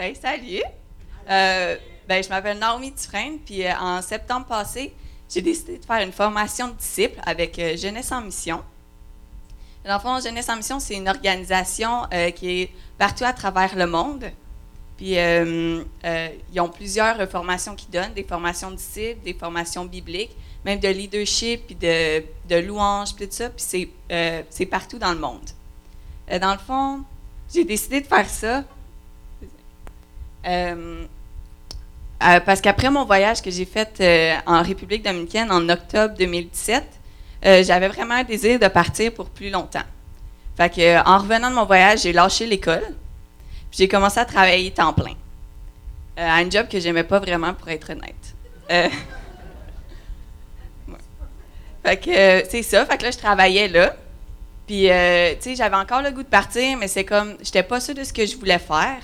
Ben, salut. Euh, ben, je m'appelle Naomi Dufresne, puis euh, en septembre passé, j'ai décidé de faire une formation de disciples avec euh, Jeunesse en Mission. Dans le fond, Jeunesse en Mission, c'est une organisation qui est partout à travers le monde. Puis, ils ont plusieurs formations qu'ils donnent, des formations de disciples, des formations bibliques, même de leadership, puis de, de louange, puis tout ça. Puis, c'est partout dans le monde. dans le fond, j'ai décidé de faire ça euh, euh, parce qu'après mon voyage que j'ai fait euh, en République dominicaine en octobre 2017, j'avais vraiment un désir de partir pour plus longtemps. Fait que, en revenant de mon voyage, j'ai lâché l'école. J'ai commencé à travailler temps plein. à un job que j'aimais pas vraiment, pour être honnête. Fait que c'est ça. Là, je travaillais là. Puis, j'avais encore le goût de partir, mais c'est comme, j'étais pas sûre de ce que je voulais faire.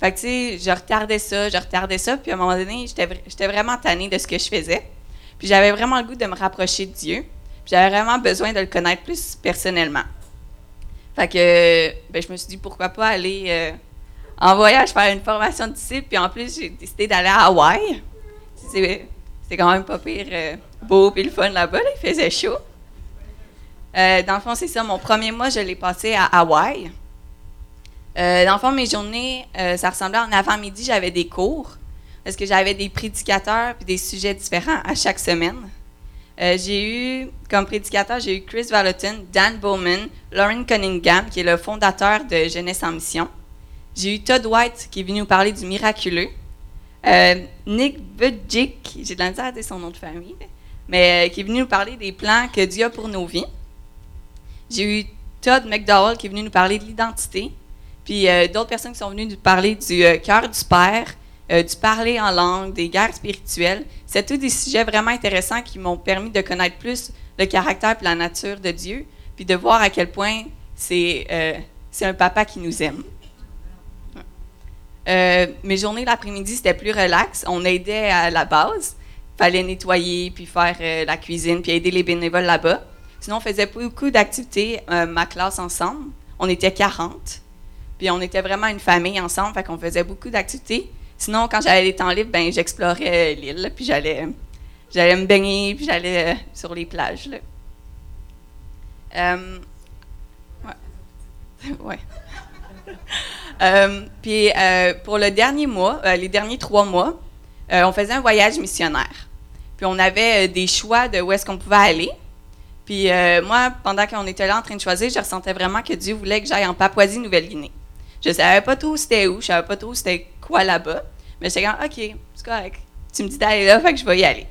Fait que, tu sais, je retardais ça, je retardais ça, puis à un moment donné, j'étais vraiment tannée de ce que je faisais. Puis j'avais vraiment le goût de me rapprocher de Dieu. J'avais vraiment besoin de le connaître plus personnellement. Fait que, ben, je me suis dit, pourquoi pas aller euh, en voyage faire une formation de disciple, puis en plus, j'ai décidé d'aller à Hawaï. C'est quand même pas pire euh, beau puis le fun là-bas, il faisait chaud. Euh, dans le fond, c'est ça, mon premier mois, je l'ai passé à Hawaï. Euh, dans le fond, mes journées, euh, ça ressemblait en avant-midi, j'avais des cours, parce que j'avais des prédicateurs puis des sujets différents à chaque semaine. Euh, j'ai eu, comme prédicateur, j'ai eu Chris Vallotton, Dan Bowman, Lauren Cunningham, qui est le fondateur de Jeunesse en Mission. J'ai eu Todd White, qui est venu nous parler du miraculeux. Nick Budgick, j'ai de la misère à son nom de famille, mais qui est venu nous parler des plans que Dieu a pour nos vies. J'ai eu Todd McDowell, qui est venu nous parler de l'identité. Puis euh, d'autres personnes qui sont venues nous parler du euh, cœur du Père, euh, du parler en langue, des guerres spirituelles. C'est tous des sujets vraiment intéressants qui m'ont permis de connaître plus le caractère et la nature de Dieu, puis de voir à quel point c'est un papa qui nous aime. mes journées l'après-midi, c'était plus relax. On aidait à la base. Il fallait nettoyer, puis faire la cuisine, puis aider les bénévoles là-bas. Sinon, on faisait beaucoup d'activités, ma classe ensemble. On était 40. Puis on était vraiment une famille ensemble, fait qu'on faisait beaucoup d'activités. Sinon, quand j'avais des temps libres, ben j'explorais l'île, puis j'allais, j'allais me baigner, puis j'allais euh, sur les plages. Euh, ouais. Euh, puis pour le dernier mois, les derniers trois mois, on faisait un voyage missionnaire. Puis on avait des choix de où est-ce qu'on pouvait aller. Puis moi, pendant qu'on était là en train de choisir, je ressentais vraiment que Dieu voulait que j'aille en Papouasie-Nouvelle-Guinée. Je savais pas trop c'était où, je savais pas trop c'était quoi là-bas. Mais j'étais comme, OK, c'est correct. Tu me dis d'aller là, fait que je vais y aller.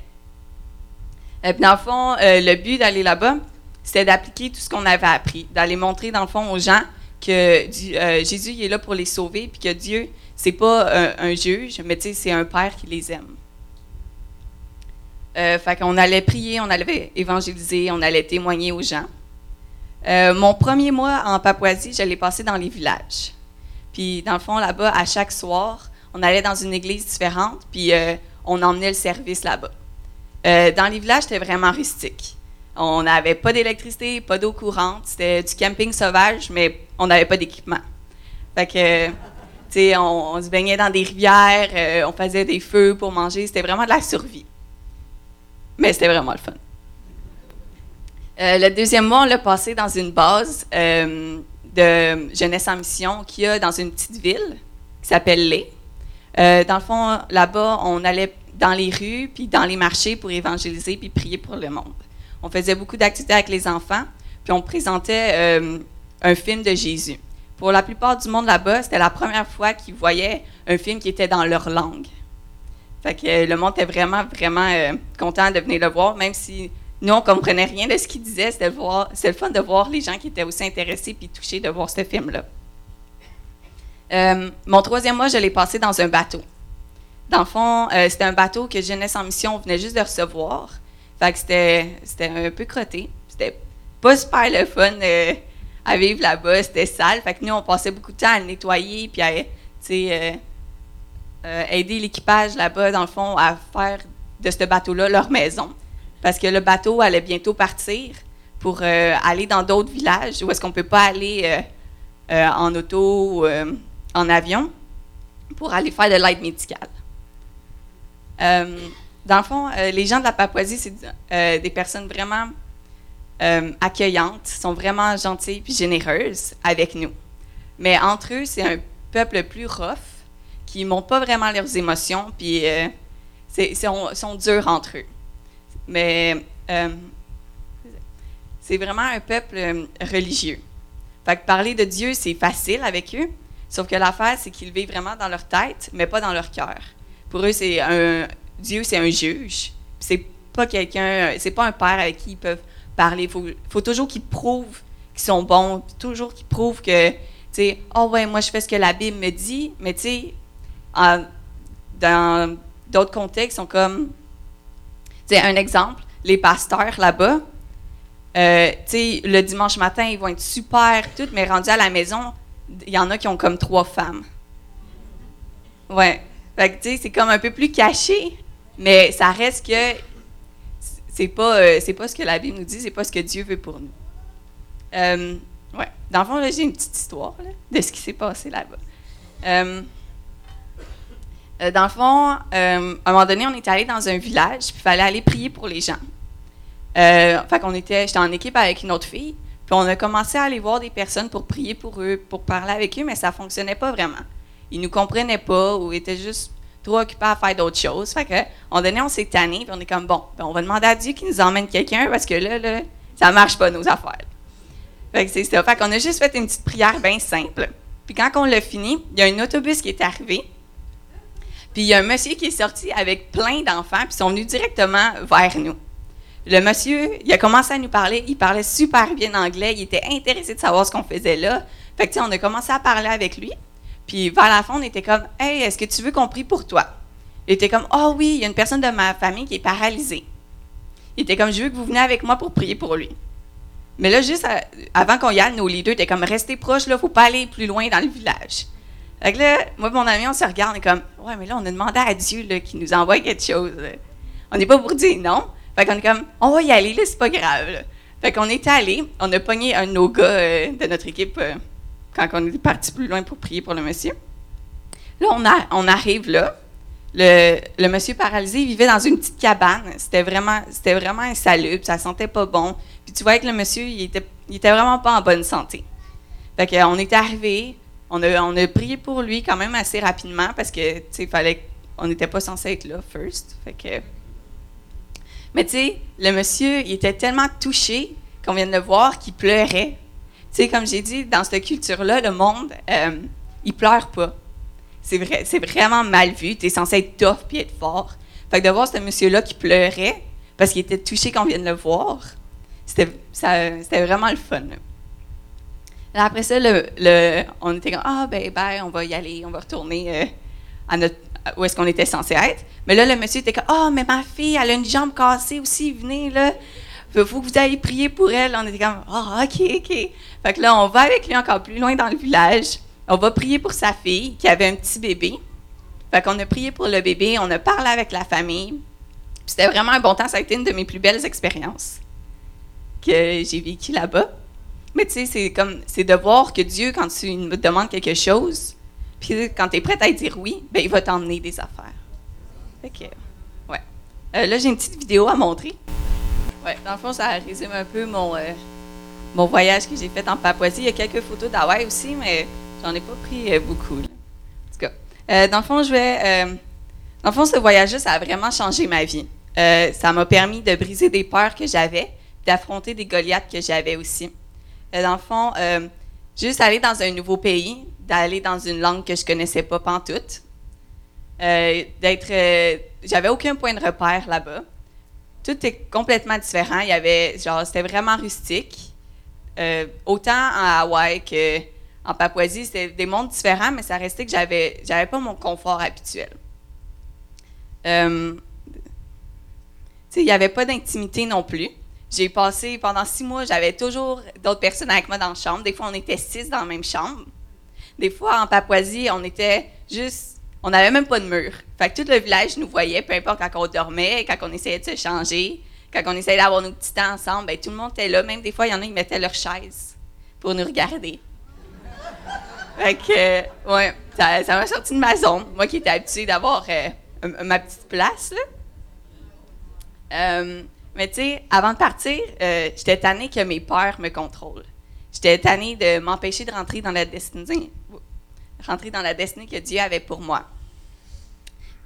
Et puis, dans le fond, euh, le but d'aller là-bas, c'était d'appliquer tout ce qu'on avait appris, d'aller montrer, dans le fond, aux gens que euh, Jésus est là pour les sauver, puis que Dieu, c'est pas un, juge, mais c'est un père qui les aime. Euh, fait qu'on allait prier, on allait évangéliser, on allait témoigner aux gens. mon premier mois en Papouasie, je l'ai passé dans les villages. Puis, dans le fond, là-bas, à chaque soir, on allait dans une église différente, puis euh, on emmenait le service là-bas. Euh, dans les villages, c'était vraiment rustique. On n'avait pas d'électricité, pas d'eau courante. C'était du camping sauvage, mais on n'avait pas d'équipement. Fait que, tu sais, on, se baignait dans des rivières, euh, on faisait des feux pour manger. C'était vraiment de la survie. Mais c'était vraiment le fun. le deuxième mois, on l'a passé dans une base de Jeunesse en Mission qu'il y a dans une petite ville qui s'appelle Lé. Euh, dans le fond, là-bas, on allait dans les rues, puis dans les marchés pour évangéliser, puis prier pour le monde. On faisait beaucoup d'activités avec les enfants, puis on présentait euh, un film de Jésus. Pour la plupart du monde là-bas, c'était la première fois qu'ils voyaient un film qui était dans leur langue. Fait que euh, le monde était vraiment, vraiment content de venir le voir, même si nous, on comprenait rien de ce qu'il disait. C'était le fun de voir les gens qui étaient aussi intéressés puis touchés de voir ce film-là. Euh, mon troisième mois, je l'ai passé dans un bateau. Dans le fond, euh, c'était un bateau que Jeunesse en Mission venait juste de recevoir. Fait que c'était, un peu crotté. C'était pas super le fun euh, à vivre là-bas. C'était sale. Fait que nous, on passait beaucoup de temps à le nettoyer puis à aider l'équipage là-bas, dans le fond, à faire de ce bateau-là leur maison parce que le bateau allait bientôt partir pour euh, aller dans d'autres villages où est-ce qu'on ne peut pas aller euh, euh, en auto ou en avion. pour aller faire de l'aide médicale. Dans le fond, les gens de la Papouasie, c'est des personnes vraiment accueillantes, sont vraiment gentilles et généreuses avec nous. Mais entre eux, c'est un peuple plus rough, qui ne pas vraiment leurs émotions, puis sont, durs entre eux. Mais c'est vraiment un peuple religieux. Fait que parler de Dieu, c'est facile avec eux, sauf que l'affaire, c'est qu'ils vivent vraiment dans leur tête, mais pas dans leur cœur. Pour eux, c'est Dieu, c'est un juge. C'est pas quelqu'un, c'est pas un père avec qui ils peuvent parler. Il faut, faut, toujours qu'ils prouvent qu'ils sont bons, toujours qu'ils prouvent que, tu sais, oh ouais, moi je fais ce que la Bible me dit, mais tu sais, dans d'autres contextes, ils sont comme, sais, un exemple, les pasteurs là-bas, euh, le dimanche matin, ils vont être super, tout, mais rendus à la maison, il y en a qui ont comme trois femmes. Ouais. Tu sais, c'est comme un peu plus caché, mais ça reste que c'est pas, euh, c'est pas ce que la Bible nous dit, c'est pas ce que Dieu veut pour nous. Euh. Dans le fond, j'ai une petite histoire de ce qui s'est passé là-bas. Euh, dans le fond, à un moment donné, on était allé dans un village, puis il fallait aller prier pour les gens. fait qu'on était, j'étais en équipe avec une autre fille, puis on a commencé à aller voir des personnes pour prier pour eux, pour parler avec eux, mais ça fonctionnait pas vraiment. Ils nous comprenaient pas ou étaient juste trop occupés à faire d'autres choses. Fait que, on donnait, on s'est tanné, puis on est comme, bon, ben, on va demander à Dieu qu'il nous emmène quelqu'un parce que là, là, ça marche pas, nos affaires. Fait que c'est ça. Fait qu'on a juste fait une petite prière bien simple. Puis quand on l'a fini, il y a un autobus qui est arrivé. Puis il y a un monsieur qui est sorti avec plein d'enfants, puis ils sont venus directement vers nous. Le monsieur, il a commencé à nous parler, il parlait super bien anglais, il était intéressé de savoir ce qu'on faisait là. Fait que, on a commencé à parler avec lui. Puis vers la fin, on était comme Hey, est-ce que tu veux qu'on prie pour toi? Il était comme Oh oui, il y a une personne de ma famille qui est paralysée. Il était comme Je veux que vous venez avec moi pour prier pour lui. Mais là, juste avant qu'on y aille, nos leaders étaient comme Restez proches, là, faut pas aller plus loin dans le village. Fait que là, moi et mon ami, on se regarde, on est comme Ouais, mais là, on a demandé à Dieu qu'il nous envoie quelque chose. On n'est pas pour dire non. Fait qu'on est comme On va y aller, là, c'est pas grave. Fait qu'on est allé, on a pogné un de nos gars euh, de notre équipe. Euh, quand on est parti plus loin pour prier pour le monsieur. Là, on, a, on arrive là. Le, monsieur paralysé vivait dans une petite cabane. C'était vraiment, c'était vraiment insalubre, ça sentait pas bon. Puis tu vois que le monsieur, il était, il était vraiment pas en bonne santé. Fait qu'on est arrivé, on a, on a prié pour lui quand même assez rapidement parce que, tu fallait, on n'était pas censé être là first. Mais tu sais, le monsieur, il était tellement touché qu'on vient de le voir qu'il pleurait tu sais, comme j'ai dit, dans cette culture-là, le monde, euh, il pleure pas. C'est vrai, c'est vraiment mal vu. Tu es censé être tough puis être fort. Fait que de voir ce monsieur-là qui pleurait parce qu'il était touché qu'on vienne le voir, c'était vraiment le fun. Après ça, on était comme Ah, ben, ben, on va y aller, on va retourner euh, à notre, où est-ce qu'on était censé être. Mais là, le monsieur était comme Ah, oh, mais ma fille, elle a une jambe cassée aussi, venez, là. Il faut que vous ayez prier pour elle? On était comme Ah, OK, OK. Fait que là, on va avec lui encore plus loin dans le village. On va prier pour sa fille qui avait un petit bébé. Fait qu'on a prié pour le bébé, on a parlé avec la famille. C'était vraiment un bon temps. Ça a été une de mes plus belles expériences que j'ai vécues là-bas. Mais tu sais, c'est comme, c'est de voir que Dieu, quand tu me demandes quelque chose, puis quand tu es prête à dire oui, ben il va t'emmener des affaires. Fait que, ouais. Euh, là, j'ai une petite vidéo à montrer. Ouais, dans le fond, ça résume un peu mon, euh, mon voyage que j'ai fait en Papouasie. Il y a quelques photos d'Hawaï aussi, mais j'en ai pas pris euh, beaucoup. En tout cas, dans le fond, je vais. Dans le fond, ce voyage-là, ça a vraiment changé ma vie. ça m'a permis de briser des peurs que j'avais, d'affronter des Goliaths que j'avais aussi. Dans le fond, juste aller dans un nouveau pays, d'aller dans une langue que je connaissais pas pantoute, d'être. j'avais aucun point de repère là-bas. Tout est complètement différent. Il y avait, genre, c'était vraiment rustique. Euh, autant en Hawaï qu'en Papouasie, c'était des mondes différents, mais ça restait que j'avais, j'avais pas mon confort habituel. Euh, il n'y avait pas d'intimité non plus. J'ai passé pendant six mois, j'avais toujours d'autres personnes avec moi dans la chambre. Des fois, on était six dans la même chambre. Des fois, en Papouasie, on était juste. On n'avait même pas de mur. Fait que tout le village nous voyait, peu importe quand on dormait, quand on essayait de se changer quand on essayait d'avoir nos petits temps ensemble, ben, tout le monde était là. Même des fois, il y en a qui mettaient leur chaise pour nous regarder. fait que, ouais, ça, m'a sorti de ma zone. Moi qui étais habituée d'avoir euh, ma petite place. Euh, mais tu sais, avant de partir, euh, j'étais tannée que mes peurs me contrôlent. J'étais tannée de m'empêcher de rentrer dans la destinée, rentrer dans la destinée que Dieu avait pour moi.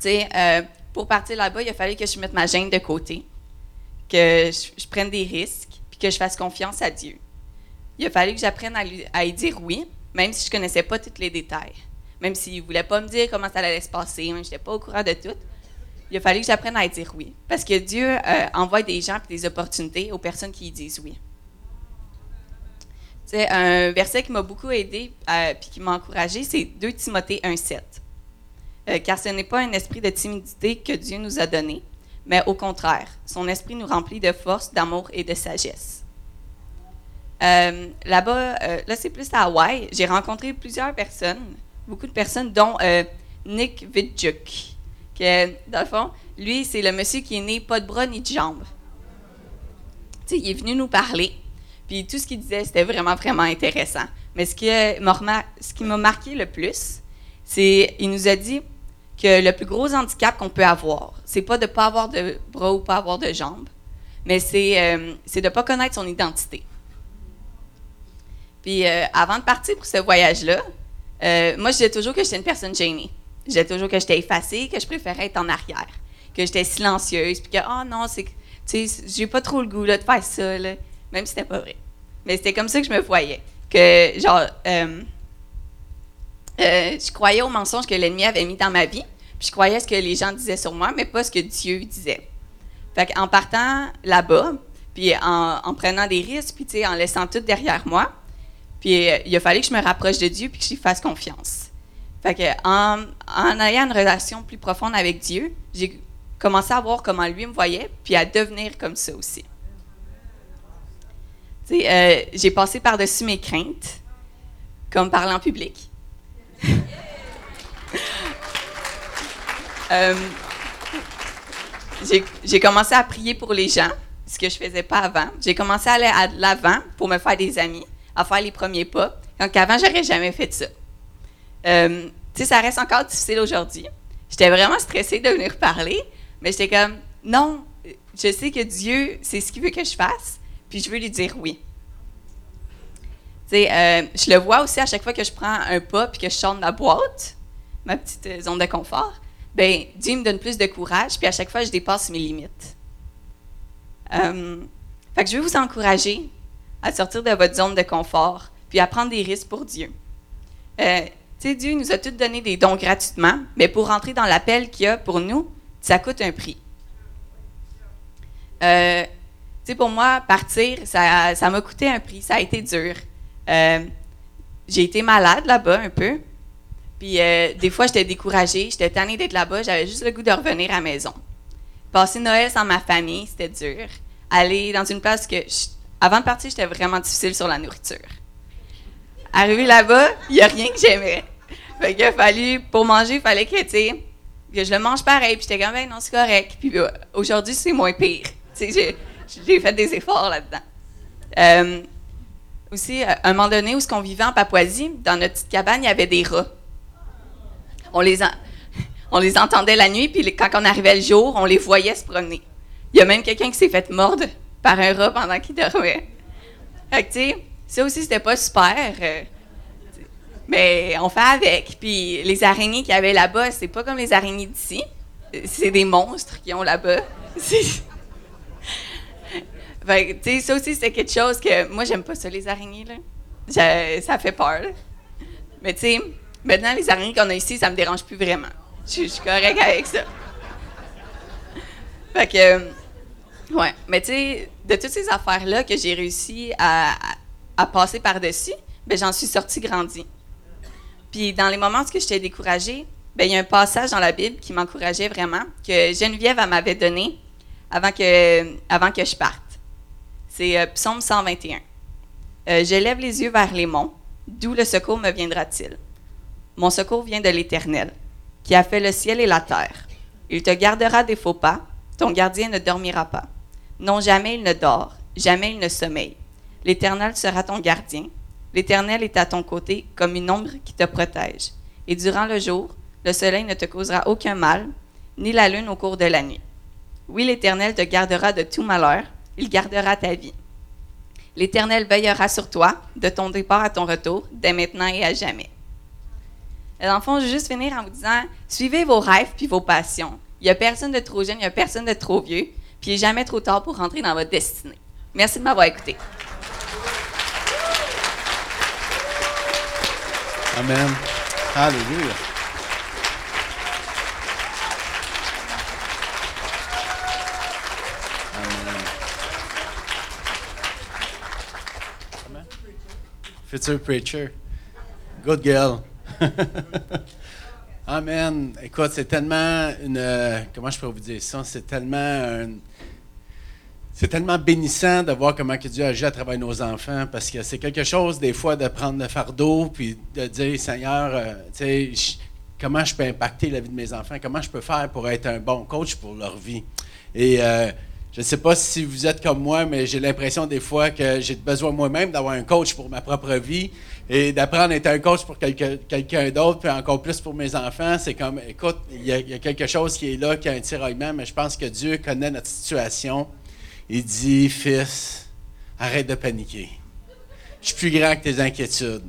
Tu sais, euh, pour partir là-bas, il a fallu que je mette ma gêne de côté, que je, prenne des risques, puis que je fasse confiance à Dieu. Il a fallu que j'apprenne à, y dire oui, même si je connaissais pas tous les détails, même s'il voulait pas me dire comment ça allait se passer, même si j'étais pas au courant de tout il a fallu que j'apprenne à dire oui. Parce que Dieu euh, envoie des gens et des opportunités aux personnes qui disent oui. C'est un verset qui m'a beaucoup aidé et euh, qui m'a encouragé, c'est 2 Timothée 1,7. Euh, car ce n'est pas un esprit de timidité que Dieu nous a donné, mais au contraire, son esprit nous remplit de force, d'amour et de sagesse. Là-bas, là c'est plus à Hawaï, j'ai rencontré plusieurs personnes, beaucoup de personnes, dont Nick Vidjuk dans le fond, lui, c'est le monsieur qui est né pas de bras ni de jambes. Il est venu nous parler, puis tout ce qu'il disait, c'était vraiment, vraiment intéressant. Mais ce qui m'a marqué le plus, c'est il nous a dit que le plus gros handicap qu'on peut avoir, c'est pas de pas avoir de bras ou pas avoir de jambes, mais c'est euh, de ne pas connaître son identité. Puis euh, avant de partir pour ce voyage-là, euh, moi, je disais toujours que j'étais une personne gênée. Disais toujours que j'étais effacée, que je préférais être en arrière, que j'étais silencieuse, puis que, oh non, c'est, tu sais, j'ai pas trop le goût de faire ça, là. même si c'était pas vrai. Mais c'était comme ça que je me voyais. Que, genre, euh, euh, je croyais aux mensonges que l'ennemi avait mis dans ma vie, puis je croyais ce que les gens disaient sur moi, mais pas ce que Dieu disait. Fait en partant là-bas, puis en, prenant des risques, puis en laissant tout derrière moi, puis euh, il a fallu que je me rapproche de Dieu puis que lui fasse confiance. Fait que en, ayant une relation plus profonde avec Dieu, j'ai commencé à voir comment lui me voyait, puis à devenir comme ça aussi. Euh, j'ai passé par-dessus mes craintes, comme parler en public. euh, j'ai commencé à prier pour les gens, ce que je faisais pas avant. J'ai commencé à aller à l'avant pour me faire des amis, à faire les premiers pas, quand avant, j'aurais jamais fait ça. Euh, tu sais, ça reste encore difficile aujourd'hui. J'étais vraiment stressée de venir parler, mais j'étais comme, non, je sais que Dieu, c'est ce qu'il veut que je fasse, puis je veux lui dire oui. Tu euh, je le vois aussi à chaque fois que je prends un pas puis que je chante ma boîte, ma petite euh, zone de confort, ben Dieu me donne plus de courage, puis à chaque fois, je dépasse mes limites. Euh, fait que je veux vous encourager à sortir de votre zone de confort, puis à prendre des risques pour Dieu. Sais, Dieu nous a tous donné des dons gratuitement, mais pour rentrer dans l'appel qu'il y a pour nous, ça coûte un prix. Euh, pour moi, partir, ça, m'a coûté un prix, ça a été dur. Euh, j'ai été malade là-bas un peu. Puis euh, des fois, j'étais découragée, j'étais tannée d'être là-bas, j'avais juste le goût de revenir à la maison. Passer Noël sans ma famille, c'était dur. Aller dans une place que, avant de partir, j'étais vraiment difficile sur la nourriture. Arriver là-bas, il n'y a rien que j'aimerais. Fait a fallu, pour manger, il fallait que, tu que je le mange pareil. Puis j'étais comme, ben non, c'est correct. Puis euh, aujourd'hui, c'est moins pire. Sais, j'ai fait des efforts là-dedans. Euh, aussi, à un moment donné où ce qu'on vivait en Papouasie, dans notre petite cabane, il y avait des rats. On les, on les entendait la nuit, puis quand on arrivait le jour, on les voyait se promener. Il y a même quelqu'un qui s'est fait mordre par un rat pendant qu'il dormait. Que, sais, ça aussi, c'était pas super. Euh, mais on fait avec. Puis les araignées qu'il y avait là-bas, c'est pas comme les araignées d'ici. C'est des monstres qui ont là-bas. fait, ça aussi, c'est quelque chose que moi, j'aime pas ça, les araignées. Là. ça fait peur. Mais tu sais, maintenant, les araignées qu'on a ici, ça me dérange plus vraiment. Je suis correct avec ça. Fait que, ouais. Mais tu sais, de toutes ces affaires-là que j'ai réussi à, à, passer par-dessus, ben j'en suis sortie grandie. Puis dans les moments où j'étais découragée, ben, il y a un passage dans la Bible qui m'encourageait vraiment, que Geneviève m'avait donné avant que, avant que je parte. C'est euh, Psaume 121. Euh, je lève les yeux vers les monts, d'où le secours me viendra-t-il? Mon secours vient de l'Éternel, qui a fait le ciel et la terre. Il te gardera des faux pas, ton gardien ne dormira pas. Non, jamais il ne dort, jamais il ne sommeille. L'Éternel sera ton gardien, L'Éternel est à ton côté comme une ombre qui te protège. Et durant le jour, le soleil ne te causera aucun mal, ni la lune au cours de la nuit. Oui, l'Éternel te gardera de tout malheur, il gardera ta vie. L'Éternel veillera sur toi, de ton départ à ton retour, dès maintenant et à jamais. Et dans le fond, je vais juste finir en vous disant, suivez vos rêves puis vos passions. Il n'y a personne de trop jeune, il n'y a personne de trop vieux, puis il n'est jamais trop tard pour rentrer dans votre destinée. Merci de m'avoir écouté. Amen. Alléluia. Amen. Future preacher. Good girl. Amen. Écoute, c'est tellement une. euh, Comment je pourrais vous dire ça? C'est tellement un- c'est tellement bénissant de voir comment que Dieu agit à travers nos enfants parce que c'est quelque chose des fois de prendre le fardeau puis de dire Seigneur, euh, comment je peux impacter la vie de mes enfants, comment je peux faire pour être un bon coach pour leur vie? Et euh, je ne sais pas si vous êtes comme moi, mais j'ai l'impression des fois que j'ai besoin moi-même d'avoir un coach pour ma propre vie et d'apprendre à être un coach pour quelqu'un d'autre, puis encore plus pour mes enfants. C'est comme, écoute, il y, y a quelque chose qui est là, qui a un tiraillement, mais je pense que Dieu connaît notre situation. Il dit, fils, arrête de paniquer. Je suis plus grand que tes inquiétudes.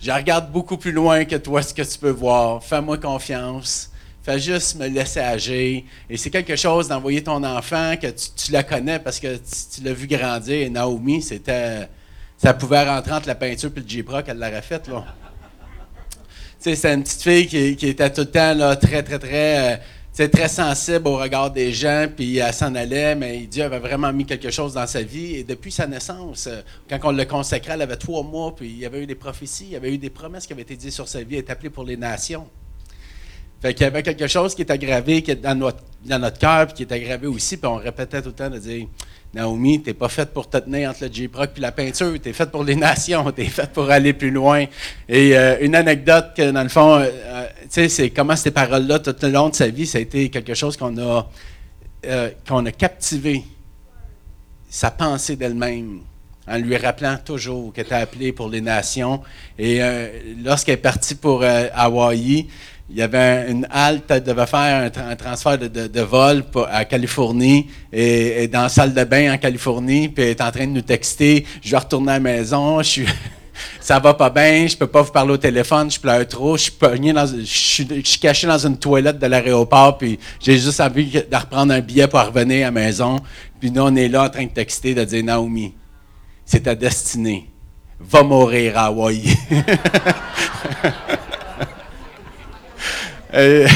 Je regarde beaucoup plus loin que toi ce que tu peux voir. Fais-moi confiance. Fais juste me laisser agir. Et c'est quelque chose d'envoyer ton enfant que tu, la connais parce que tu, l'as vu grandir. Et Naomi, c'était. Ça pouvait rentrer entre la peinture et le J-Brock, elle l'aurait fait, là. Tu sais, c'est une petite fille qui, qui était tout le temps là, très, très, très, euh, sais, très sensible au regard des gens, puis elle s'en allait, mais Dieu avait vraiment mis quelque chose dans sa vie. Et depuis sa naissance, euh, quand on le consacrait, elle avait trois mois, puis il y avait eu des prophéties, il y avait eu des promesses qui avaient été dites sur sa vie, elle est appelée pour les nations. Fait qu'il y avait quelque chose qui est aggravé qui est dans notre, dans notre cœur, puis qui est aggravé aussi, puis on répétait tout le temps de dire Naomi, t'es pas faite pour te tenir entre le J-Proc puis la peinture, t'es faite pour les nations, t'es faite pour aller plus loin. Et euh, une anecdote que, dans le fond, euh, euh, tu sais, c'est comment ces paroles-là, tout le long de sa vie, ça a été quelque chose qu'on a, qu'on a captivé sa pensée d'elle-même en lui rappelant toujours qu'elle était appelée pour les nations. Et lorsqu'elle est partie pour Hawaï, il y avait un- une halte, elle devait faire un, tra- un transfert de, vol à Californie, et, dans la salle de bain en Californie, puis elle est en train de nous texter, je vais retourner à la maison, je suis... Ça va pas bien, je peux pas vous parler au téléphone, je pleure trop, je suis dans, je caché dans une toilette de l'aéroport, puis j'ai juste envie de reprendre un billet pour revenir à la maison. Puis nous, on est là en train de texter, de dire Naomi, c'est ta destinée. Va mourir à Hawaï. Euh,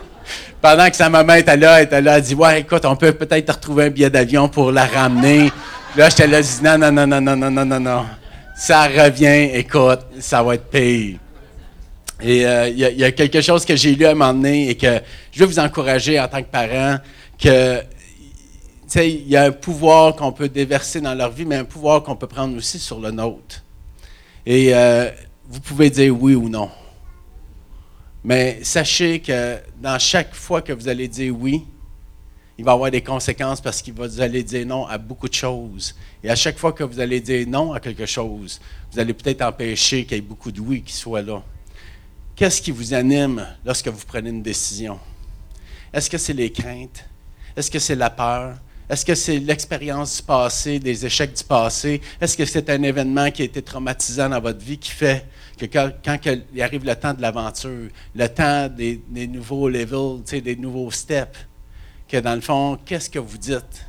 pendant que sa maman était là, elle était là, elle dit Ouais, écoute, on peut peut-être retrouver un billet d'avion pour la ramener. Là, j'étais là, je dis Non, non, non, non, non, non, non, non, non. Ça revient, écoute, ça va être payé. Et euh, il y, a- quelque chose que j'ai lu à un moment donné et que je veux vous encourager en tant que parent que il y a un pouvoir qu'on peut déverser dans leur vie, mais un pouvoir qu'on peut prendre aussi sur le nôtre. Et euh, vous pouvez dire oui ou non. Mais sachez que dans chaque fois que vous allez dire oui, il va y avoir des conséquences parce que vous allez dire non à beaucoup de choses. Et à chaque fois que vous allez dire non à quelque chose, vous allez peut-être empêcher qu'il y ait beaucoup de oui qui soient là. Qu'est-ce qui vous anime lorsque vous prenez une décision? Est-ce que c'est les craintes? Est-ce que c'est la peur? Est-ce que c'est l'expérience du passé, des échecs du passé? Est-ce que c'est un événement qui a été traumatisant dans votre vie qui fait que quand, il arrive le temps de l'aventure, le temps des, nouveaux levels, des nouveaux steps, que dans le fond, qu'est-ce que vous dites?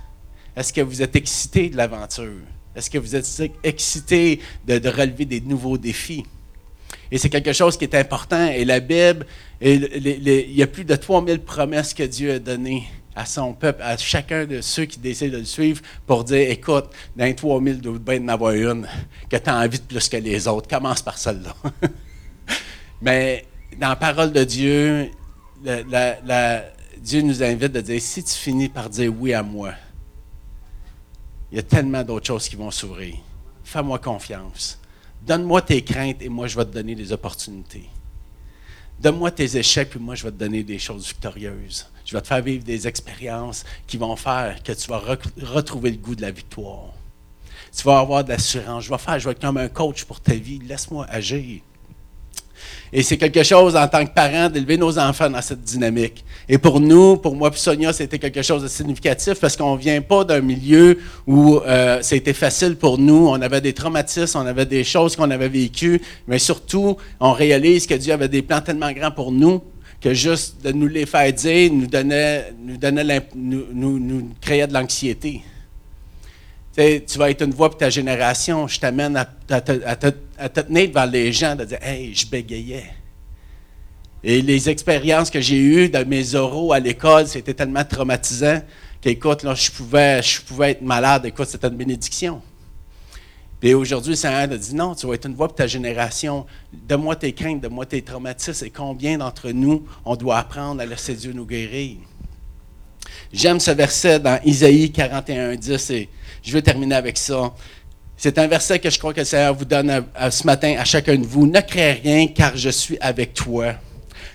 Est-ce que vous êtes excité de l'aventure? Est-ce que vous êtes excité de, relever des nouveaux défis? Et c'est quelque chose qui est important. Et la Bible, il y a plus de 3000 promesses que Dieu a données à son peuple, à chacun de ceux qui décident de le suivre, pour dire, écoute, dans les 3000, il doit bien en avoir une que tu as envie de plus que les autres. Commence par celle-là. Mais dans la parole de Dieu, Dieu nous invite de dire, si tu finis par dire oui à moi, il y a tellement d'autres choses qui vont s'ouvrir. Fais-moi confiance. Donne-moi tes craintes et moi, je vais te donner des opportunités. Donne-moi tes échecs, puis moi, je vais te donner des choses victorieuses. Je vais te faire vivre des expériences qui vont faire que tu vas retrouver le goût de la victoire. Tu vas avoir de l'assurance. Je vais faire, je vais être comme un coach pour ta vie. Laisse-moi agir. Et c'est quelque chose en tant que parent d'élever nos enfants dans cette dynamique. Et pour nous, pour moi et Sonia, c'était quelque chose de significatif parce qu'on ne vient pas d'un milieu où euh, c'était facile pour nous. On avait des traumatismes, on avait des choses qu'on avait vécues, mais surtout, on réalise que Dieu avait des plans tellement grands pour nous que juste de nous les faire dire nous donnait, nous, donnait nous, nous, créait de l'anxiété. Tu vas être une voix pour ta génération. Je t'amène à, te, tenir devant les gens, de dire Hey, je bégayais. Et les expériences que j'ai eues de mes oraux à l'école, c'était tellement traumatisant qu'écoute, je pouvais, je pouvais être malade. Écoute, c'était une bénédiction. Et aujourd'hui, le Seigneur a dit non, tu vas être une voix pour ta génération. Donne-moi tes craintes, donne-moi tes traumatismes. Et combien d'entre nous, on doit apprendre à laisser Dieu nous guérir? J'aime ce verset dans Isaïe 41, 10 et je vais terminer avec ça. C'est un verset que je crois que le Seigneur vous donne ce matin à chacun de vous. Ne crée rien car je suis avec toi.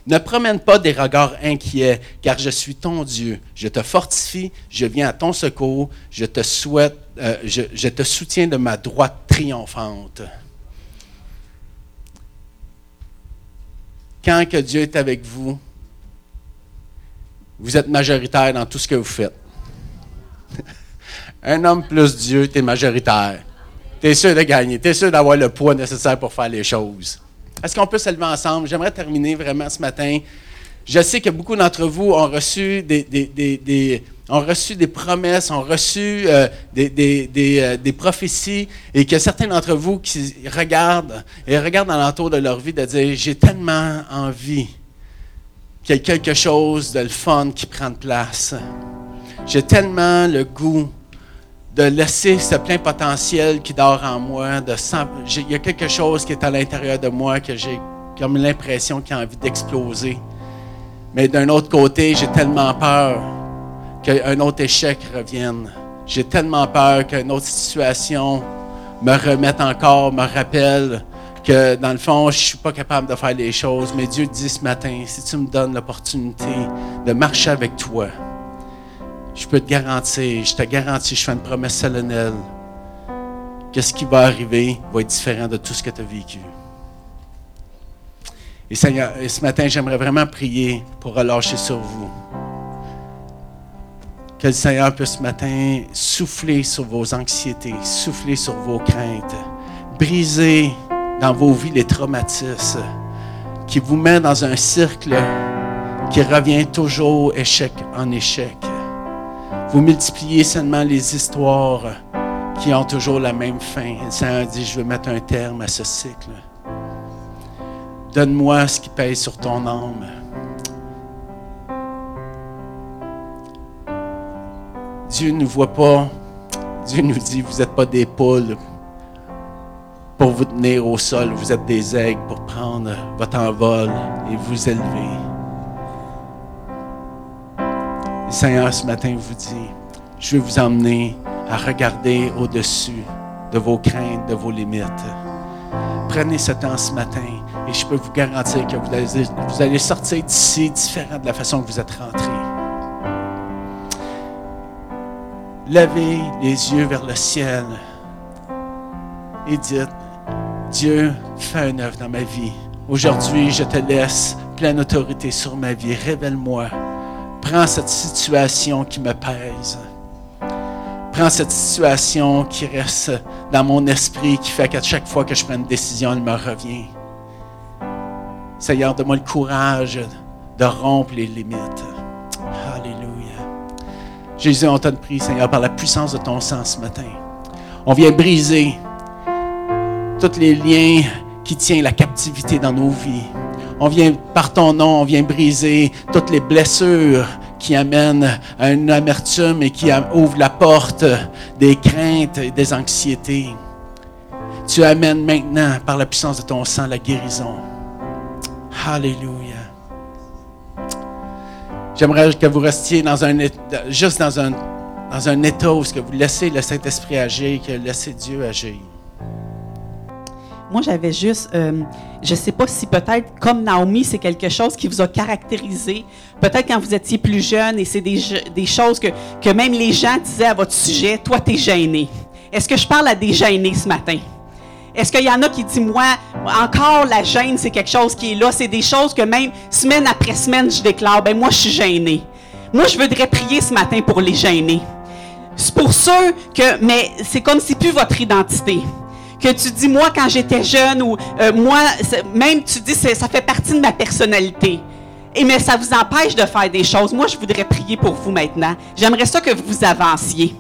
Ne promène pas des regards inquiets, car je suis ton Dieu. Je te fortifie, je viens à ton secours, je te souhaite, euh, je, te soutiens de ma droite triomphante. Quand que Dieu est avec vous, vous êtes majoritaire dans tout ce que vous faites. Un homme plus Dieu, tu es majoritaire. Tu es sûr de gagner. Tu es sûr d'avoir le poids nécessaire pour faire les choses. Est-ce qu'on peut se lever ensemble? J'aimerais terminer vraiment ce matin. Je sais que beaucoup d'entre vous ont reçu des, promesses, ont reçu euh, euh, des, prophéties, et que certains d'entre vous qui regardent et regardent l'entour de leur vie de dire J'ai tellement envie qu'il y ait quelque chose de fun qui prend place. J'ai tellement le goût de laisser ce plein potentiel qui dort en moi. Il y a quelque chose qui est à l'intérieur de moi que j'ai comme l'impression qu'il a envie d'exploser. Mais d'un autre côté, j'ai tellement peur qu'un autre échec revienne. J'ai tellement peur qu'une autre situation me remette encore, me rappelle que dans le fond, je ne suis pas capable de faire les choses. Mais Dieu dit ce matin, si tu me donnes l'opportunité de marcher avec toi, je peux te garantir, je te garantis, je fais une promesse solennelle, que ce qui va arriver va être différent de tout ce que tu as vécu. Et Seigneur, ce matin, j'aimerais vraiment prier pour relâcher sur vous. Que le Seigneur puisse ce matin souffler sur vos anxiétés, souffler sur vos craintes, briser dans vos vies les traumatismes, qui vous met dans un cercle qui revient toujours échec en échec. Vous multipliez seulement les histoires qui ont toujours la même fin. Le Seigneur dit, je veux mettre un terme à ce cycle. Donne-moi ce qui pèse sur ton âme. Dieu ne nous voit pas. Dieu nous dit, vous n'êtes pas des poules pour vous tenir au sol. Vous êtes des aigles pour prendre votre envol et vous élever. Le Seigneur, ce matin, vous dit, je vais vous emmener à regarder au-dessus de vos craintes, de vos limites. Prenez ce temps ce matin et je peux vous garantir que vous allez, sortir d'ici différent de la façon que vous êtes rentré. Levez les yeux vers le ciel et dites, Dieu, fais un œuvre dans ma vie. Aujourd'hui, je te laisse pleine autorité sur ma vie. Révèle-moi Prends cette situation qui me pèse. Prends cette situation qui reste dans mon esprit, qui fait qu'à chaque fois que je prends une décision, elle me revient. Seigneur, donne-moi le courage de rompre les limites. Alléluia. Jésus, on te prie, Seigneur, par la puissance de ton sang ce matin. On vient briser tous les liens qui tiennent la captivité dans nos vies. On vient, par ton nom, on vient briser toutes les blessures qui amènent à une amertume et qui ouvrent la porte des craintes et des anxiétés. Tu amènes maintenant, par la puissance de ton sang, la guérison. Alléluia. J'aimerais que vous restiez dans juste dans un, dans état où que vous laissez le Saint-Esprit agir, que vous laissez Dieu agir. Moi, j'avais juste, euh, je ne sais pas si peut-être, comme Naomi, c'est quelque chose qui vous a caractérisé. Peut-être quand vous étiez plus jeune et c'est des, choses que, que même les gens disaient à votre sujet, toi, tu es gêné. Est-ce que je parle à des gênés ce matin? Est-ce qu'il y en a qui disent, moi, encore la gêne, c'est quelque chose qui est là. C'est des choses que même semaine après semaine, je déclare, ben moi, je suis gêné. Moi, je voudrais prier ce matin pour les gênés. C'est pour ceux que, mais c'est comme si plus votre identité. Que tu dis, moi, quand j'étais jeune, ou euh, moi, même tu dis, ça fait partie de ma personnalité. Et mais ça vous empêche de faire des choses. Moi, je voudrais prier pour vous maintenant. J'aimerais ça que vous avanciez.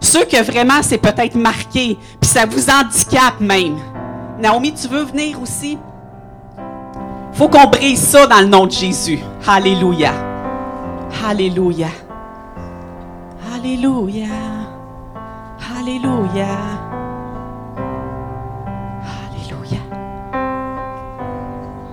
Ceux que vraiment c'est peut-être marqué, puis ça vous handicape même. Naomi, tu veux venir aussi? faut qu'on brise ça dans le nom de Jésus. Alléluia. Alléluia. Alléluia. Alléluia.